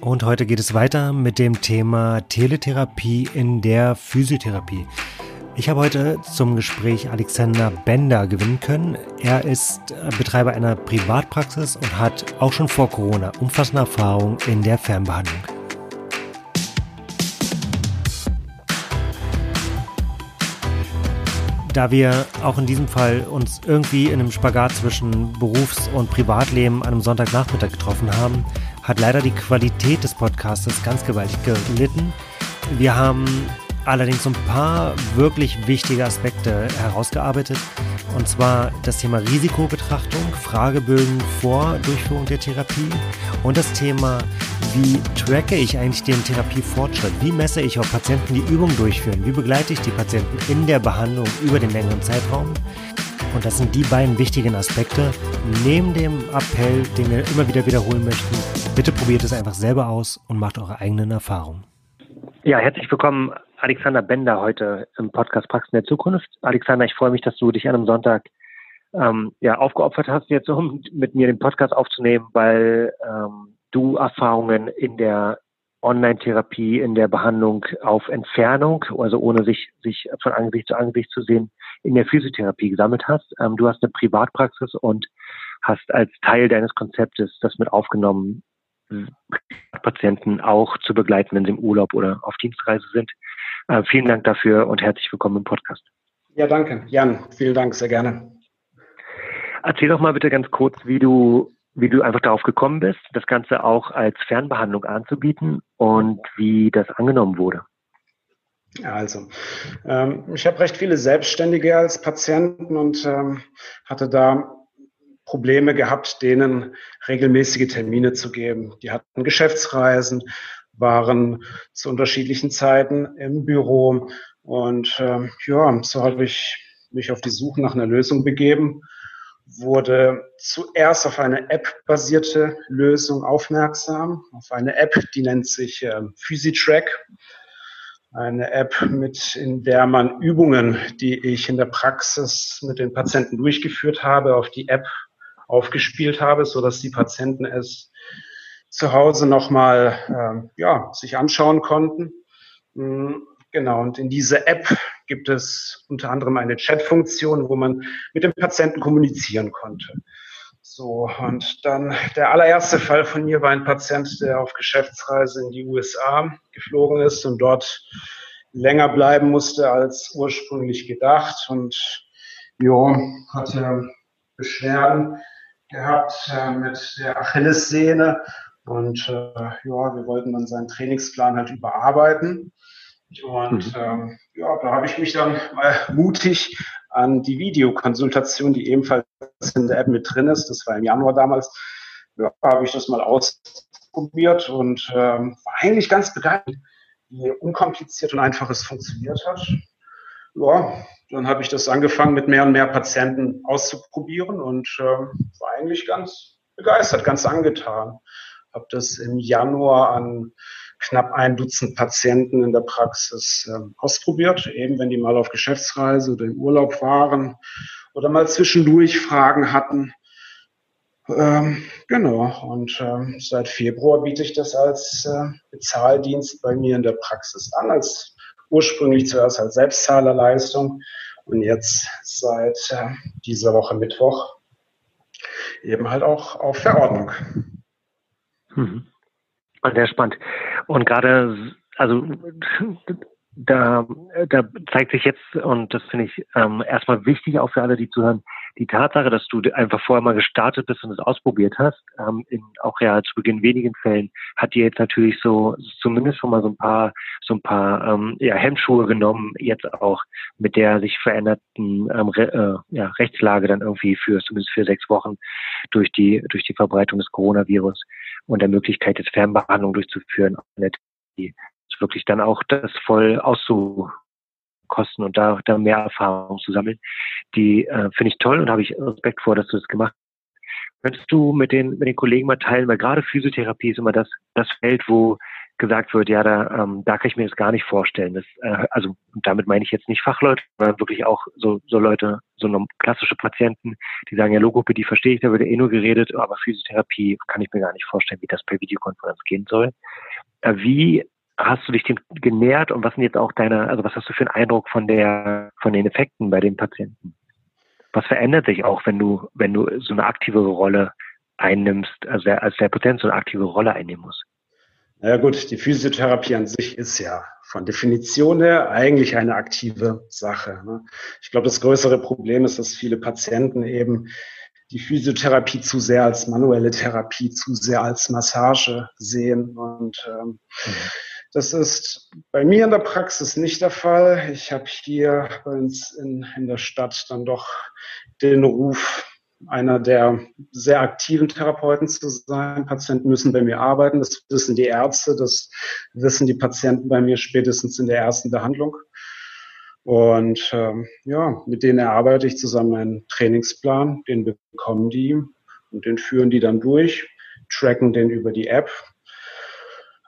Und heute geht es weiter mit dem Thema Teletherapie in der Physiotherapie. Ich habe heute zum Gespräch Alexander Bender gewinnen können. Er ist Betreiber einer Privatpraxis und hat auch schon vor Corona umfassende Erfahrung in der Fernbehandlung. Da wir auch in diesem Fall uns irgendwie in einem Spagat zwischen Berufs- und Privatleben an einem Sonntagnachmittag getroffen haben, hat leider die Qualität des Podcastes ganz gewaltig gelitten. Wir haben allerdings ein paar wirklich wichtige Aspekte herausgearbeitet. Und zwar das Thema Risikobetrachtung, Fragebögen vor Durchführung der Therapie und das Thema, wie tracke ich eigentlich den Therapiefortschritt? Wie messe ich, ob Patienten die Übung durchführen? Wie begleite ich die Patienten in der Behandlung über den längeren Zeitraum? Und das sind die beiden wichtigen Aspekte. Neben dem Appell, den wir immer wieder wiederholen möchten, bitte probiert es einfach selber aus und macht eure eigenen Erfahrungen. Ja, herzlich willkommen, Alexander Bender, heute im Podcast Praxen der Zukunft. Alexander, ich freue mich, dass du dich an einem Sonntag ähm, ja, aufgeopfert hast, jetzt um mit mir den Podcast aufzunehmen, weil ähm, du Erfahrungen in der Online-Therapie, in der Behandlung auf Entfernung, also ohne sich, sich von Angesicht zu Angesicht zu sehen, in der Physiotherapie gesammelt hast. Ähm, du hast eine Privatpraxis und hast als Teil deines Konzeptes das mit aufgenommen, Patienten auch zu begleiten, wenn sie im Urlaub oder auf Dienstreise sind. Äh, vielen Dank dafür und herzlich willkommen im Podcast. Ja, danke. Jan, vielen Dank, sehr gerne. Erzähl doch mal bitte ganz kurz, wie du, wie du einfach darauf gekommen bist, das Ganze auch als Fernbehandlung anzubieten und wie das angenommen wurde. Also, ähm, ich habe recht viele Selbstständige als Patienten und ähm, hatte da Probleme gehabt, denen regelmäßige Termine zu geben. Die hatten Geschäftsreisen, waren zu unterschiedlichen Zeiten im Büro und ähm, ja, so habe ich mich auf die Suche nach einer Lösung begeben, wurde zuerst auf eine App-basierte Lösung aufmerksam, auf eine App, die nennt sich äh, PhysiTrack eine App, mit in der man Übungen, die ich in der Praxis mit den Patienten durchgeführt habe, auf die App aufgespielt habe, so dass die Patienten es zu Hause nochmal äh, ja, sich anschauen konnten. Mhm, genau, und in dieser App gibt es unter anderem eine Chat-Funktion, wo man mit dem Patienten kommunizieren konnte. So, und dann der allererste Fall von mir war ein Patient, der auf Geschäftsreise in die USA geflogen ist und dort länger bleiben musste als ursprünglich gedacht und ja, hatte Beschwerden gehabt äh, mit der Achillessehne und äh, ja, wir wollten dann seinen Trainingsplan halt überarbeiten. Und mhm. ähm, ja, da habe ich mich dann mal mutig an die Videokonsultation, die ebenfalls in der App mit drin ist, das war im Januar damals, ja, habe ich das mal ausprobiert und ähm, war eigentlich ganz begeistert, wie unkompliziert und einfach es funktioniert hat. Ja, dann habe ich das angefangen mit mehr und mehr Patienten auszuprobieren und äh, war eigentlich ganz begeistert, ganz angetan. Habe das im Januar an knapp ein Dutzend Patienten in der Praxis äh, ausprobiert, eben wenn die mal auf Geschäftsreise oder im Urlaub waren oder mal zwischendurch Fragen hatten. Ähm, genau, und ähm, seit Februar biete ich das als äh, Bezahldienst bei mir in der Praxis an, als ursprünglich zuerst als Selbstzahlerleistung und jetzt seit äh, dieser Woche Mittwoch eben halt auch auf Verordnung. Mhm. Sehr spannend. Und gerade, also da, da zeigt sich jetzt, und das finde ich ähm, erstmal wichtig auch für alle, die zuhören, die Tatsache, dass du einfach vorher mal gestartet bist und es ausprobiert hast, ähm, in auch ja zu Beginn wenigen Fällen, hat dir jetzt natürlich so zumindest schon mal so ein paar so ein paar ähm, ja, Hemmschuhe genommen, jetzt auch mit der sich veränderten ähm, Re äh, ja, Rechtslage dann irgendwie für zumindest für sechs Wochen durch die durch die Verbreitung des Coronavirus und der Möglichkeit, jetzt Fernbehandlung durchzuführen, die wirklich dann auch das voll auszukosten und da, da mehr Erfahrung zu sammeln. Die äh, finde ich toll und habe ich Respekt vor, dass du das gemacht hast. Könntest du mit den, mit den Kollegen mal teilen, weil gerade Physiotherapie ist immer das, das Feld, wo gesagt wird, ja, da, ähm, da kann ich mir das gar nicht vorstellen. Das, äh, also damit meine ich jetzt nicht Fachleute, sondern wirklich auch so, so Leute, so klassische Patienten, die sagen, ja, Logopädie verstehe ich, da wird eh nur geredet, aber Physiotherapie kann ich mir gar nicht vorstellen, wie das per Videokonferenz gehen soll. Äh, wie hast du dich dem genähert und was sind jetzt auch deine, also was hast du für einen Eindruck von der, von den Effekten bei den Patienten? Was verändert sich auch, wenn du, wenn du so eine aktivere Rolle einnimmst, also der, als der Patient so eine aktive Rolle einnehmen muss? Na ja, gut, die Physiotherapie an sich ist ja von Definition her eigentlich eine aktive Sache. Ne? Ich glaube, das größere Problem ist, dass viele Patienten eben die Physiotherapie zu sehr als manuelle Therapie, zu sehr als Massage sehen. Und ähm, mhm. Das ist bei mir in der Praxis nicht der Fall. Ich habe hier bei uns in, in der Stadt dann doch den Ruf, einer der sehr aktiven Therapeuten zu sein. Patienten müssen bei mir arbeiten. Das wissen die Ärzte, das wissen die Patienten bei mir spätestens in der ersten Behandlung. Und ähm, ja, mit denen erarbeite ich zusammen einen Trainingsplan, den bekommen die und den führen die dann durch, tracken den über die App.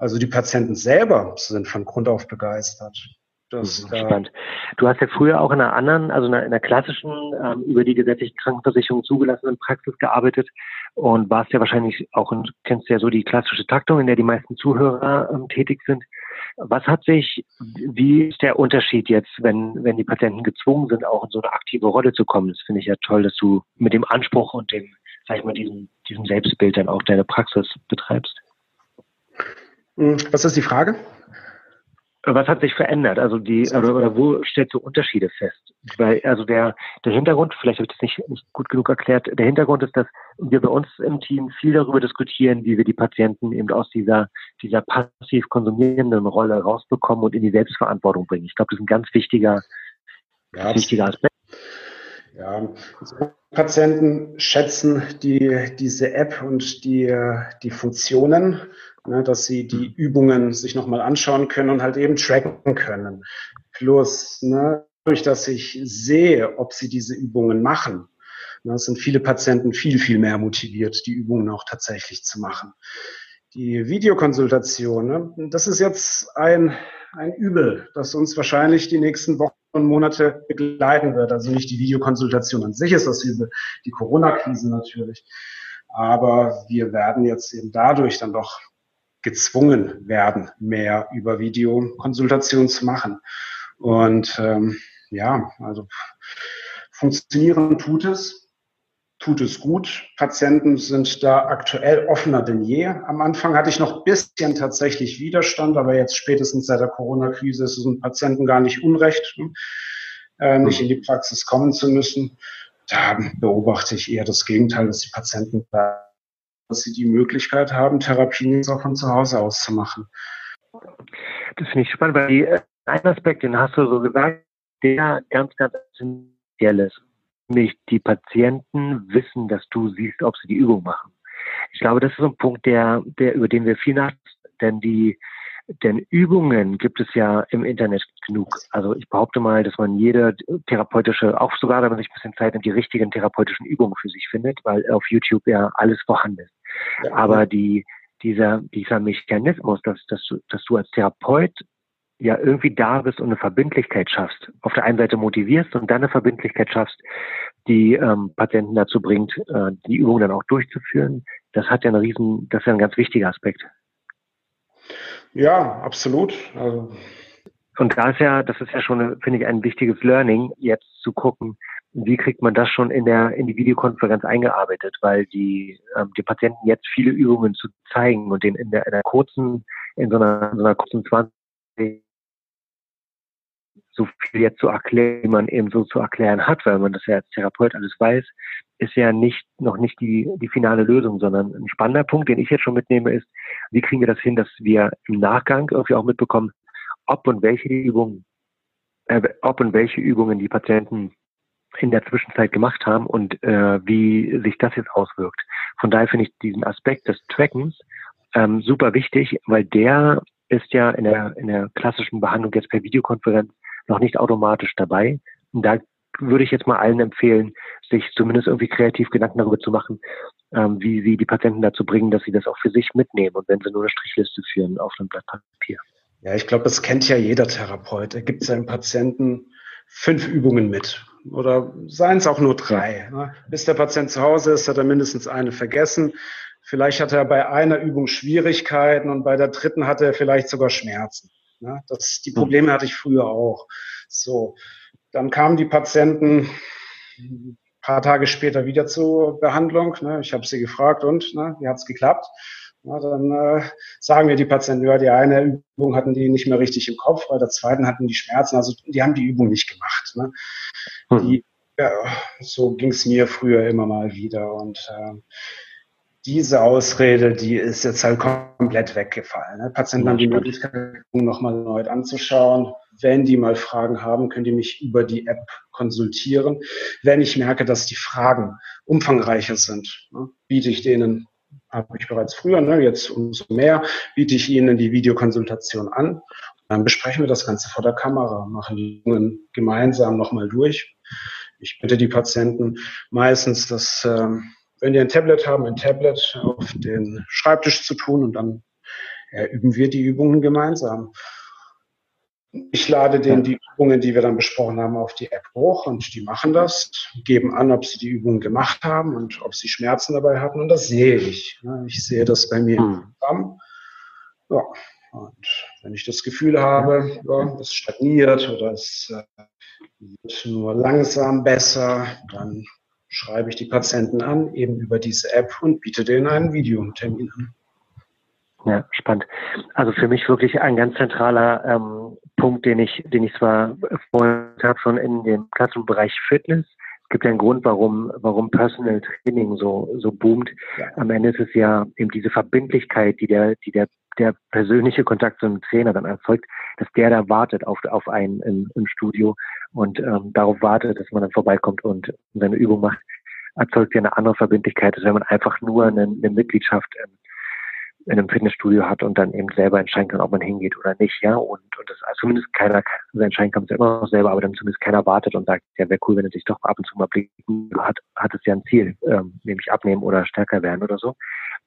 Also die Patienten selber sind von Grund auf begeistert. Das, mhm, Spannend. Du hast ja früher auch in einer anderen, also in einer, in einer klassischen, ähm, über die gesetzliche Krankenversicherung zugelassenen Praxis gearbeitet und warst ja wahrscheinlich auch, und kennst ja so die klassische Taktung, in der die meisten Zuhörer ähm, tätig sind. Was hat sich, wie ist der Unterschied jetzt, wenn, wenn die Patienten gezwungen sind, auch in so eine aktive Rolle zu kommen? Das finde ich ja toll, dass du mit dem Anspruch und dem, sag ich mal, diesem, diesem Selbstbild dann auch deine Praxis betreibst. Hm, was ist die Frage? Was hat sich verändert? Also die oder, oder wo stellst du Unterschiede fest? Weil also der der Hintergrund, vielleicht habe ich das nicht, nicht gut genug erklärt. Der Hintergrund ist, dass wir bei uns im Team viel darüber diskutieren, wie wir die Patienten eben aus dieser dieser passiv konsumierenden Rolle rausbekommen und in die Selbstverantwortung bringen. Ich glaube, das ist ein ganz wichtiger ja, wichtiger Aspekt. Ja, Patienten schätzen die, diese App und die, die Funktionen ne, dass sie die mhm. Übungen sich nochmal anschauen können und halt eben tracken können. Plus, ne, durch dass ich sehe, ob sie diese Übungen machen, ne, sind viele Patienten viel, viel mehr motiviert, die Übungen auch tatsächlich zu machen. Die Videokonsultation, ne, das ist jetzt ein, ein Übel, das uns wahrscheinlich die nächsten Wochen und Monate begleiten wird. Also nicht die Videokonsultation an sich ist das Übel, die Corona-Krise natürlich. Aber wir werden jetzt eben dadurch dann doch gezwungen werden, mehr über Videokonsultation zu machen. Und ähm, ja, also funktionieren tut es, tut es gut. Patienten sind da aktuell offener denn je. Am Anfang hatte ich noch bisschen tatsächlich Widerstand, aber jetzt spätestens seit der Corona-Krise ist es den Patienten gar nicht unrecht, ne? äh, nicht in die Praxis kommen zu müssen. Da beobachte ich eher das Gegenteil, dass die Patienten da dass sie die Möglichkeit haben, Therapien auch von zu Hause aus zu machen. Das finde ich spannend, weil die, äh, ein Aspekt, den hast du so gesagt, der ganz, ganz essentiell ist. Nämlich die Patienten wissen, dass du siehst, ob sie die Übung machen. Ich glaube, das ist ein Punkt, der, der, über den wir viel nachdenken, denn die, denn Übungen gibt es ja im Internet genug. Also ich behaupte mal, dass man jede therapeutische, auch sogar wenn man sich ein bisschen Zeit nimmt, die richtigen therapeutischen Übungen für sich findet, weil auf YouTube ja alles vorhanden ist. Aber die, dieser, dieser Mechanismus, dass, dass, du, dass du als Therapeut ja irgendwie da bist und eine Verbindlichkeit schaffst, auf der einen Seite motivierst und dann eine Verbindlichkeit schaffst, die ähm, Patienten dazu bringt, äh, die Übung dann auch durchzuführen, das hat ja einen riesen, das ist ja ein ganz wichtiger Aspekt. Ja, absolut. Also. Und da ist ja, das ist ja schon, finde ich, ein wichtiges Learning, jetzt zu gucken, wie kriegt man das schon in der in die Videokonferenz eingearbeitet, weil die ähm, die Patienten jetzt viele Übungen zu zeigen und den in der, in der kurzen in so einer, in so einer kurzen 20 so viel jetzt zu erklären, wie man eben so zu erklären hat, weil man das ja als Therapeut alles weiß, ist ja nicht noch nicht die die finale Lösung, sondern ein spannender Punkt, den ich jetzt schon mitnehme, ist, wie kriegen wir das hin, dass wir im Nachgang irgendwie auch mitbekommen, ob und welche Übungen, äh, ob und welche Übungen die Patienten in der Zwischenzeit gemacht haben und äh, wie sich das jetzt auswirkt. Von daher finde ich diesen Aspekt des Trackens ähm, super wichtig, weil der ist ja in der, in der klassischen Behandlung jetzt per Videokonferenz noch nicht automatisch dabei. Und da würde ich jetzt mal allen empfehlen, sich zumindest irgendwie kreativ Gedanken darüber zu machen, ähm, wie sie die Patienten dazu bringen, dass sie das auch für sich mitnehmen und wenn sie nur eine Strichliste führen auf einem Blatt Papier. Ja, ich glaube, das kennt ja jeder Therapeut. Er gibt seinem Patienten fünf Übungen mit oder seien es auch nur drei. Ne? Bis der Patient zu Hause ist, hat er mindestens eine vergessen. Vielleicht hat er bei einer Übung Schwierigkeiten und bei der dritten hat er vielleicht sogar Schmerzen. Ne? Das, die hm. Probleme hatte ich früher auch. So, dann kamen die Patienten ein paar Tage später wieder zur Behandlung. Ne? Ich habe sie gefragt und ne, wie hat es geklappt? Ja, dann äh, sagen mir die Patienten, ja, die eine Übung hatten die nicht mehr richtig im Kopf, bei der zweiten hatten die Schmerzen, also die haben die Übung nicht gemacht. Ne? Mhm. Die, ja, so ging es mir früher immer mal wieder. Und äh, diese Ausrede, die ist jetzt halt komplett weggefallen. Ne? Patienten haben die Möglichkeit, nochmal erneut anzuschauen. Wenn die mal Fragen haben, können die mich über die App konsultieren. Wenn ich merke, dass die Fragen umfangreicher sind, ne, biete ich denen, habe ich bereits früher, ne, jetzt umso mehr, biete ich ihnen die Videokonsultation an. Dann besprechen wir das Ganze vor der Kamera, machen die Übungen gemeinsam nochmal durch. Ich bitte die Patienten meistens, dass ähm, wenn die ein Tablet haben, ein Tablet auf den Schreibtisch zu tun und dann ja, üben wir die Übungen gemeinsam. Ich lade denen die Übungen, die wir dann besprochen haben, auf die App hoch und die machen das, geben an, ob sie die Übungen gemacht haben und ob sie Schmerzen dabei hatten und das sehe ich. Ich sehe das bei mir im hm. Programm. Ja. Und wenn ich das Gefühl habe, ja, es stagniert oder es äh, wird nur langsam besser, dann schreibe ich die Patienten an, eben über diese App und biete denen einen Videotermin an. Ja, spannend. Also für mich wirklich ein ganz zentraler ähm, Punkt, den ich, den ich zwar vorher habe, schon in dem Klassenbereich Fitness. Es gibt ja einen Grund, warum, warum Personal Training so, so boomt. Ja. Am Ende ist es ja eben diese Verbindlichkeit, die der, die der, der persönliche Kontakt zum Trainer dann erzeugt, dass der da wartet auf, auf einen im, im Studio und ähm, darauf wartet, dass man dann vorbeikommt und seine Übung macht, erzeugt ja eine andere Verbindlichkeit, als wenn man einfach nur eine, eine Mitgliedschaft in, in einem Fitnessstudio hat und dann eben selber entscheiden kann, ob man hingeht oder nicht, ja. Und, und das also zumindest keiner also entscheiden kann es immer noch selber, aber dann zumindest keiner wartet und sagt, ja, wäre cool, wenn er sich doch ab und zu mal blicken hat, hat es ja ein Ziel, ähm, nämlich abnehmen oder stärker werden oder so.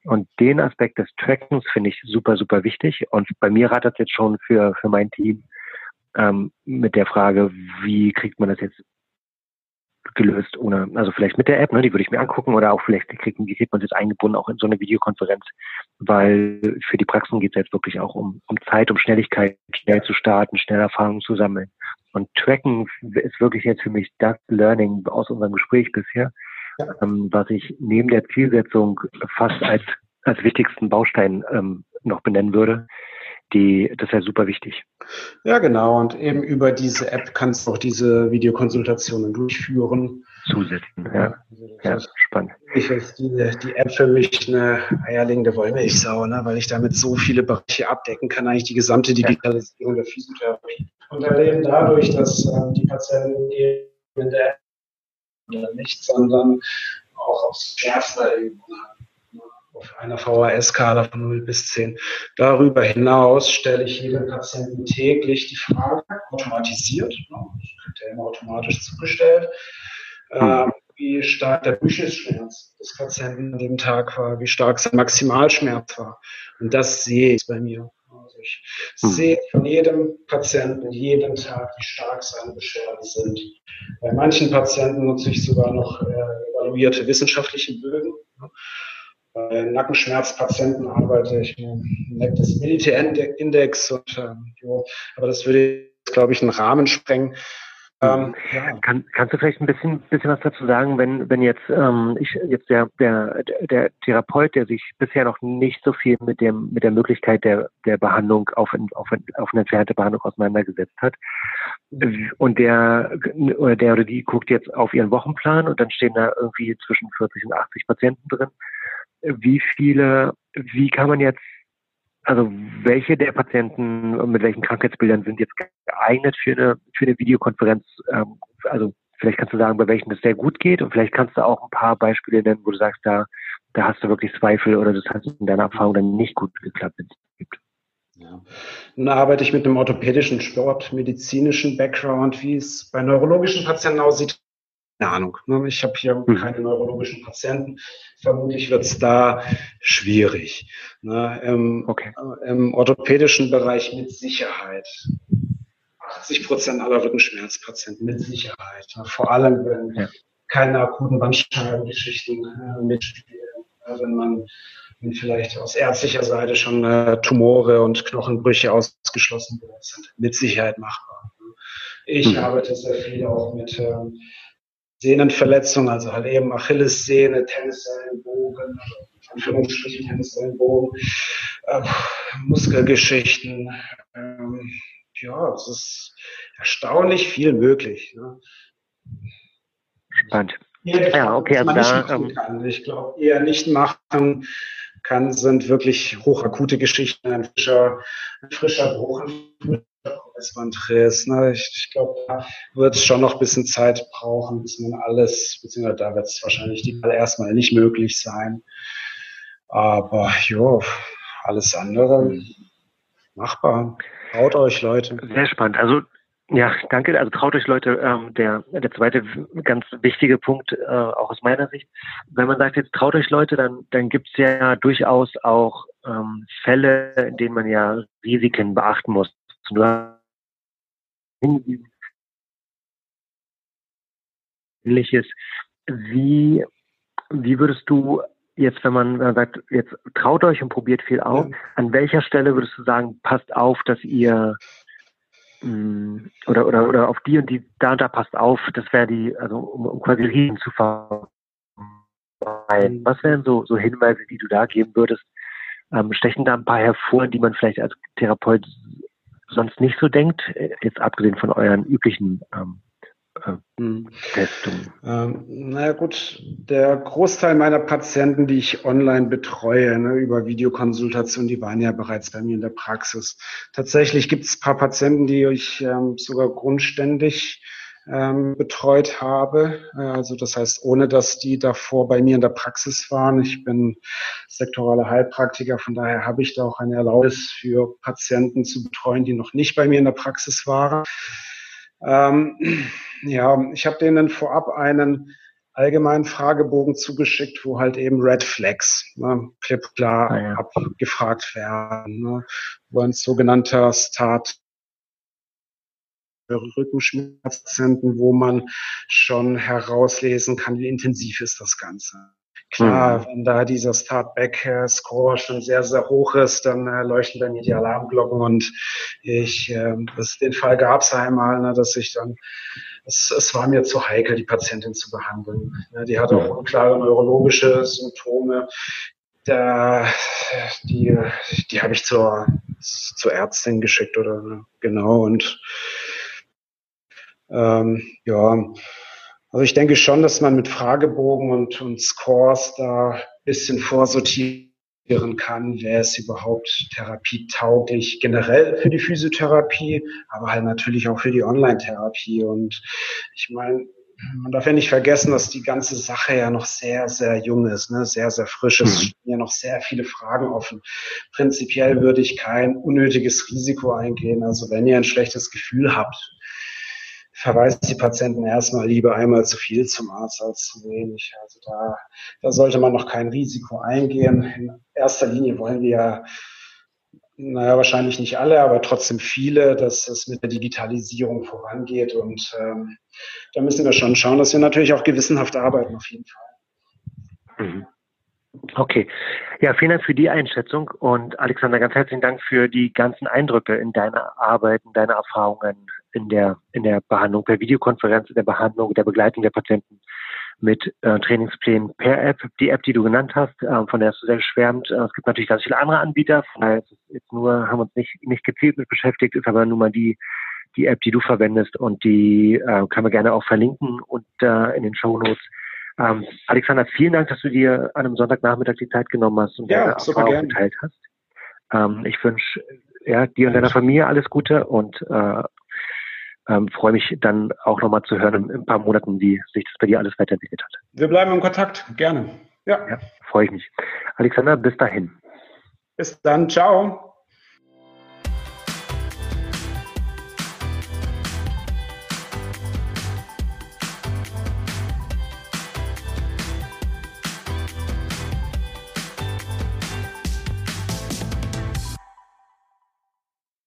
Und den Aspekt des Trackens finde ich super, super wichtig. Und bei mir rattert es jetzt schon für, für mein Team ähm, mit der Frage, wie kriegt man das jetzt gelöst ohne, also vielleicht mit der App, ne, die würde ich mir angucken oder auch vielleicht kriegen, wie kriegt man das eingebunden auch in so eine Videokonferenz, weil für die Praxen geht es jetzt wirklich auch um, um Zeit, um Schnelligkeit, schnell zu starten, schnell Erfahrungen zu sammeln. Und Tracken ist wirklich jetzt für mich das Learning aus unserem Gespräch bisher, ja. ähm, was ich neben der Zielsetzung fast als, als wichtigsten Baustein ähm, noch benennen würde die, das ist ja super wichtig. Ja, genau. Und eben über diese App kannst du auch diese Videokonsultationen durchführen. Zusetzen, ja. Ja, spannend. Ich ist die, die App für mich eine eierlegende Wollmilchsau, ne? weil ich damit so viele Bereiche abdecken kann, eigentlich die gesamte Digitalisierung ja. der Physiotherapie. Und erleben dadurch, dass äh, die Patienten eben in der App nicht, sondern auch aufs Schärfste Übungen haben auf einer VHS-Skala von 0 bis 10. Darüber hinaus stelle ich jedem Patienten täglich die Frage, automatisiert, ne, wird ja immer automatisch zugestellt, äh, wie stark der Durchschnittsschmerz des Patienten an dem Tag war, wie stark sein Maximalschmerz war. Und das sehe ich bei mir. Also ich hm. sehe von jedem Patienten jeden Tag, wie stark seine Beschwerden sind. Bei manchen Patienten nutze ich sogar noch äh, evaluierte wissenschaftliche Bögen. Bei Nackenschmerzpatienten arbeite ich mit des und jo, aber das würde glaube ich, einen Rahmen sprengen. Ähm, ja. Kann, kannst du vielleicht ein bisschen, bisschen was dazu sagen, wenn, wenn jetzt ähm, ich jetzt der, der, der Therapeut, der sich bisher noch nicht so viel mit dem mit der Möglichkeit der, der Behandlung auf, auf, auf eine entfernte Behandlung auseinandergesetzt hat und der oder der oder die guckt jetzt auf ihren Wochenplan und dann stehen da irgendwie zwischen 40 und 80 Patienten drin wie viele, wie kann man jetzt, also welche der Patienten mit welchen Krankheitsbildern sind jetzt geeignet für eine, für eine Videokonferenz? Ähm, also vielleicht kannst du sagen, bei welchen das sehr gut geht und vielleicht kannst du auch ein paar Beispiele nennen, wo du sagst, da, da hast du wirklich Zweifel oder das hat in deiner Erfahrung dann nicht gut geklappt, wenn es gibt. Ja. Nun arbeite ich mit einem orthopädischen, sportmedizinischen Background, wie es bei neurologischen Patienten aussieht. Keine Ahnung. Ne? Ich habe hier mhm. keine neurologischen Patienten. Vermutlich wird es da schwierig. Ne? Im, okay. Äh, Im orthopädischen Bereich mit Sicherheit. 80 Prozent aller Rückenschmerzpatienten mit Sicherheit. Ne? Vor allem, wenn ja. keine akuten Bandscheibengeschichten äh, mitspielen. Wenn man vielleicht aus ärztlicher Seite schon äh, Tumore und Knochenbrüche ausgeschlossen sind. Mit Sicherheit machbar. Ich mhm. arbeite sehr viel auch mit ähm, Sehnenverletzungen, also halt eben Achillessehne, Tennissellenbogen, Anführungsstrichen Tennissellenbogen, äh, Muskelgeschichten. Ähm, ja, es ist erstaunlich viel möglich. Ne? Spannend. Ja, okay, also da, ähm, ich glaube, eher nicht machen kann, sind wirklich hochakute Geschichten, ein frischer, ein frischer Bruch, ein Kreuzbandriss. Ne? Ich, ich glaube, da wird es schon noch ein bisschen Zeit brauchen, bis man alles, beziehungsweise da wird es wahrscheinlich die erstmal nicht möglich sein. Aber jo, alles andere machbar. Traut euch, Leute. Sehr spannend. Also ja, danke. Also traut euch Leute, ähm, der, der zweite ganz wichtige Punkt, äh, auch aus meiner Sicht, wenn man sagt, jetzt traut euch Leute, dann, dann gibt es ja durchaus auch ähm, Fälle, in denen man ja Risiken beachten muss. Ähnliches. Wie, wie würdest du jetzt, wenn man, wenn man sagt, jetzt traut euch und probiert viel aus, ja. an welcher Stelle würdest du sagen, passt auf, dass ihr Mm, oder, oder, oder auf die und die, da und da passt auf, das wäre die, also um, um quasi Risiken zu vermeiden. Mhm. Was wären so, so Hinweise, die du da geben würdest? Ähm, stechen da ein paar hervor, die man vielleicht als Therapeut sonst nicht so denkt, äh, jetzt abgesehen von euren üblichen ähm, hm. Testung? Ähm, naja gut, der Großteil meiner Patienten, die ich online betreue, ne, über Videokonsultation, die waren ja bereits bei mir in der Praxis. Tatsächlich gibt es ein paar Patienten, die ich ähm, sogar grundständig ähm, betreut habe. Also das heißt, ohne dass die davor bei mir in der Praxis waren. Ich bin sektoraler Heilpraktiker, von daher habe ich da auch eine Erlaubnis für Patienten zu betreuen, die noch nicht bei mir in der Praxis waren. Ähm, ja, ich habe denen vorab einen allgemeinen Fragebogen zugeschickt, wo halt eben Red Flags ne, klipp klar ah, ja. abgefragt werden, ne, wo ein sogenannter Start Rückenschmerzpatienten, wo man schon herauslesen kann, wie intensiv ist das Ganze. Klar, mhm. wenn da dieser Startback-Score schon sehr, sehr hoch ist, dann äh, leuchten bei mir die Alarmglocken und ich, äh, das, den Fall gab es einmal, ne, dass ich dann, es, es war mir zu heikel, die Patientin zu behandeln. Ne, die hatte auch unklare neurologische Symptome. Da, die, die habe ich zur, zur Ärztin geschickt oder ne, genau und ähm, ja, also ich denke schon, dass man mit Fragebogen und, und Scores da ein bisschen vorsortieren kann, wer ist überhaupt therapietauglich generell für die Physiotherapie, aber halt natürlich auch für die Online-Therapie. Und ich meine, man darf ja nicht vergessen, dass die ganze Sache ja noch sehr, sehr jung ist, ne? sehr, sehr frisch ist. Es stehen ja noch sehr viele Fragen offen. Prinzipiell würde ich kein unnötiges Risiko eingehen. Also wenn ihr ein schlechtes Gefühl habt, verweist die Patienten erstmal lieber einmal zu viel zum Arzt als zu wenig. Also da, da sollte man noch kein Risiko eingehen. In erster Linie wollen wir ja, naja, wahrscheinlich nicht alle, aber trotzdem viele, dass es mit der Digitalisierung vorangeht. Und ähm, da müssen wir schon schauen, dass wir natürlich auch gewissenhaft arbeiten, auf jeden Fall. Mhm. Okay. Ja, vielen Dank für die Einschätzung und Alexander, ganz herzlichen Dank für die ganzen Eindrücke in deiner Arbeit, in deine Erfahrungen in der, in der Behandlung per Videokonferenz, in der Behandlung, der Begleitung der Patienten mit äh, Trainingsplänen per App. Die App, die du genannt hast, äh, von der hast du sehr geschwärmt. Äh, es gibt natürlich ganz viele andere Anbieter. Von daher ist jetzt nur, haben uns nicht, nicht gezielt mit beschäftigt, ist aber nun mal die, die App, die du verwendest und die äh, können wir gerne auch verlinken und äh, in den Show Notes. Ähm, Alexander, vielen Dank, dass du dir an einem Sonntagnachmittag die Zeit genommen hast und ja, deine Erfahrung geteilt hast. Ähm, ich wünsche ja, dir und deiner Familie alles Gute und äh, ähm, freue mich dann auch nochmal zu hören in, in, ein paar Monaten, wie sich das bei dir alles weiterentwickelt hat. Wir bleiben im Kontakt, gerne. Ja. ja freue ich mich. Alexander, bis dahin. Bis dann, ciao.